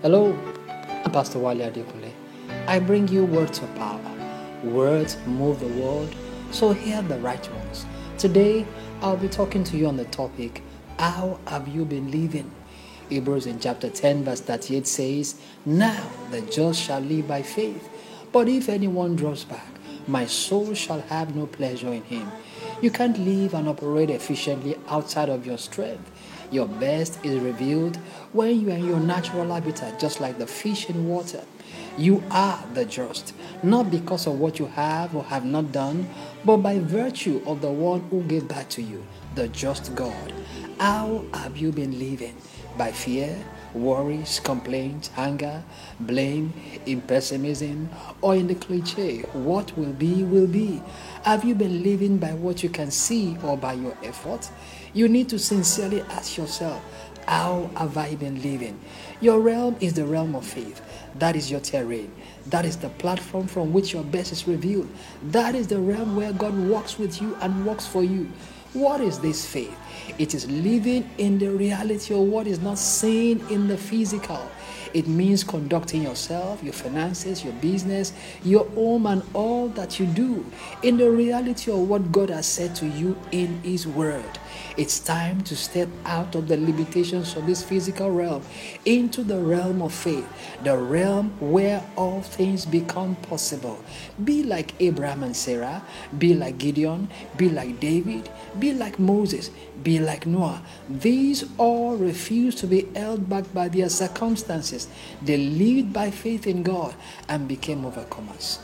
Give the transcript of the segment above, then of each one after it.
Hello, I'm Pastor Wale Adekunle. I bring you words of power. Words move the world, so hear the right ones. Today, I'll be talking to you on the topic How have you been living? Hebrews in chapter 10, verse 38 says, Now the just shall live by faith. But if anyone draws back, my soul shall have no pleasure in him. You can't live and operate efficiently outside of your strength. Your best is revealed when you are in your natural habitat, just like the fish in water. You are the just, not because of what you have or have not done, but by virtue of the one who gave back to you, the just God. How have you been living? By fear, worries, complaints, anger, blame, in pessimism, or in the cliche, what will be, will be. Have you been living by what you can see or by your effort? You need to sincerely ask yourself, how have I been living? Your realm is the realm of faith. That is your terrain. That is the platform from which your best is revealed. That is the realm where God walks with you and works for you. What is this faith? It is living in the reality of what is not seen in the physical. It means conducting yourself, your finances, your business, your home, and all that you do in the reality of what God has said to you in His Word. It's time to step out of the limitations of this physical realm into the realm of faith, the realm where all things become possible. Be like Abraham and Sarah, be like Gideon, be like David, be like Moses, be like Noah. These all refused to be held back by their circumstances. They lived by faith in God and became overcomers.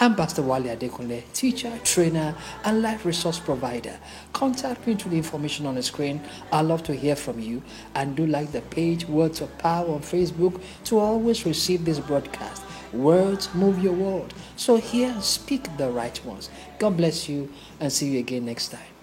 I'm Pastor Wale Adekunle, teacher, trainer, and life resource provider. Contact me through the information on the screen. I'd love to hear from you. And do like the page Words of Power on Facebook to always receive this broadcast. Words move your world. So here, speak the right ones. God bless you and see you again next time.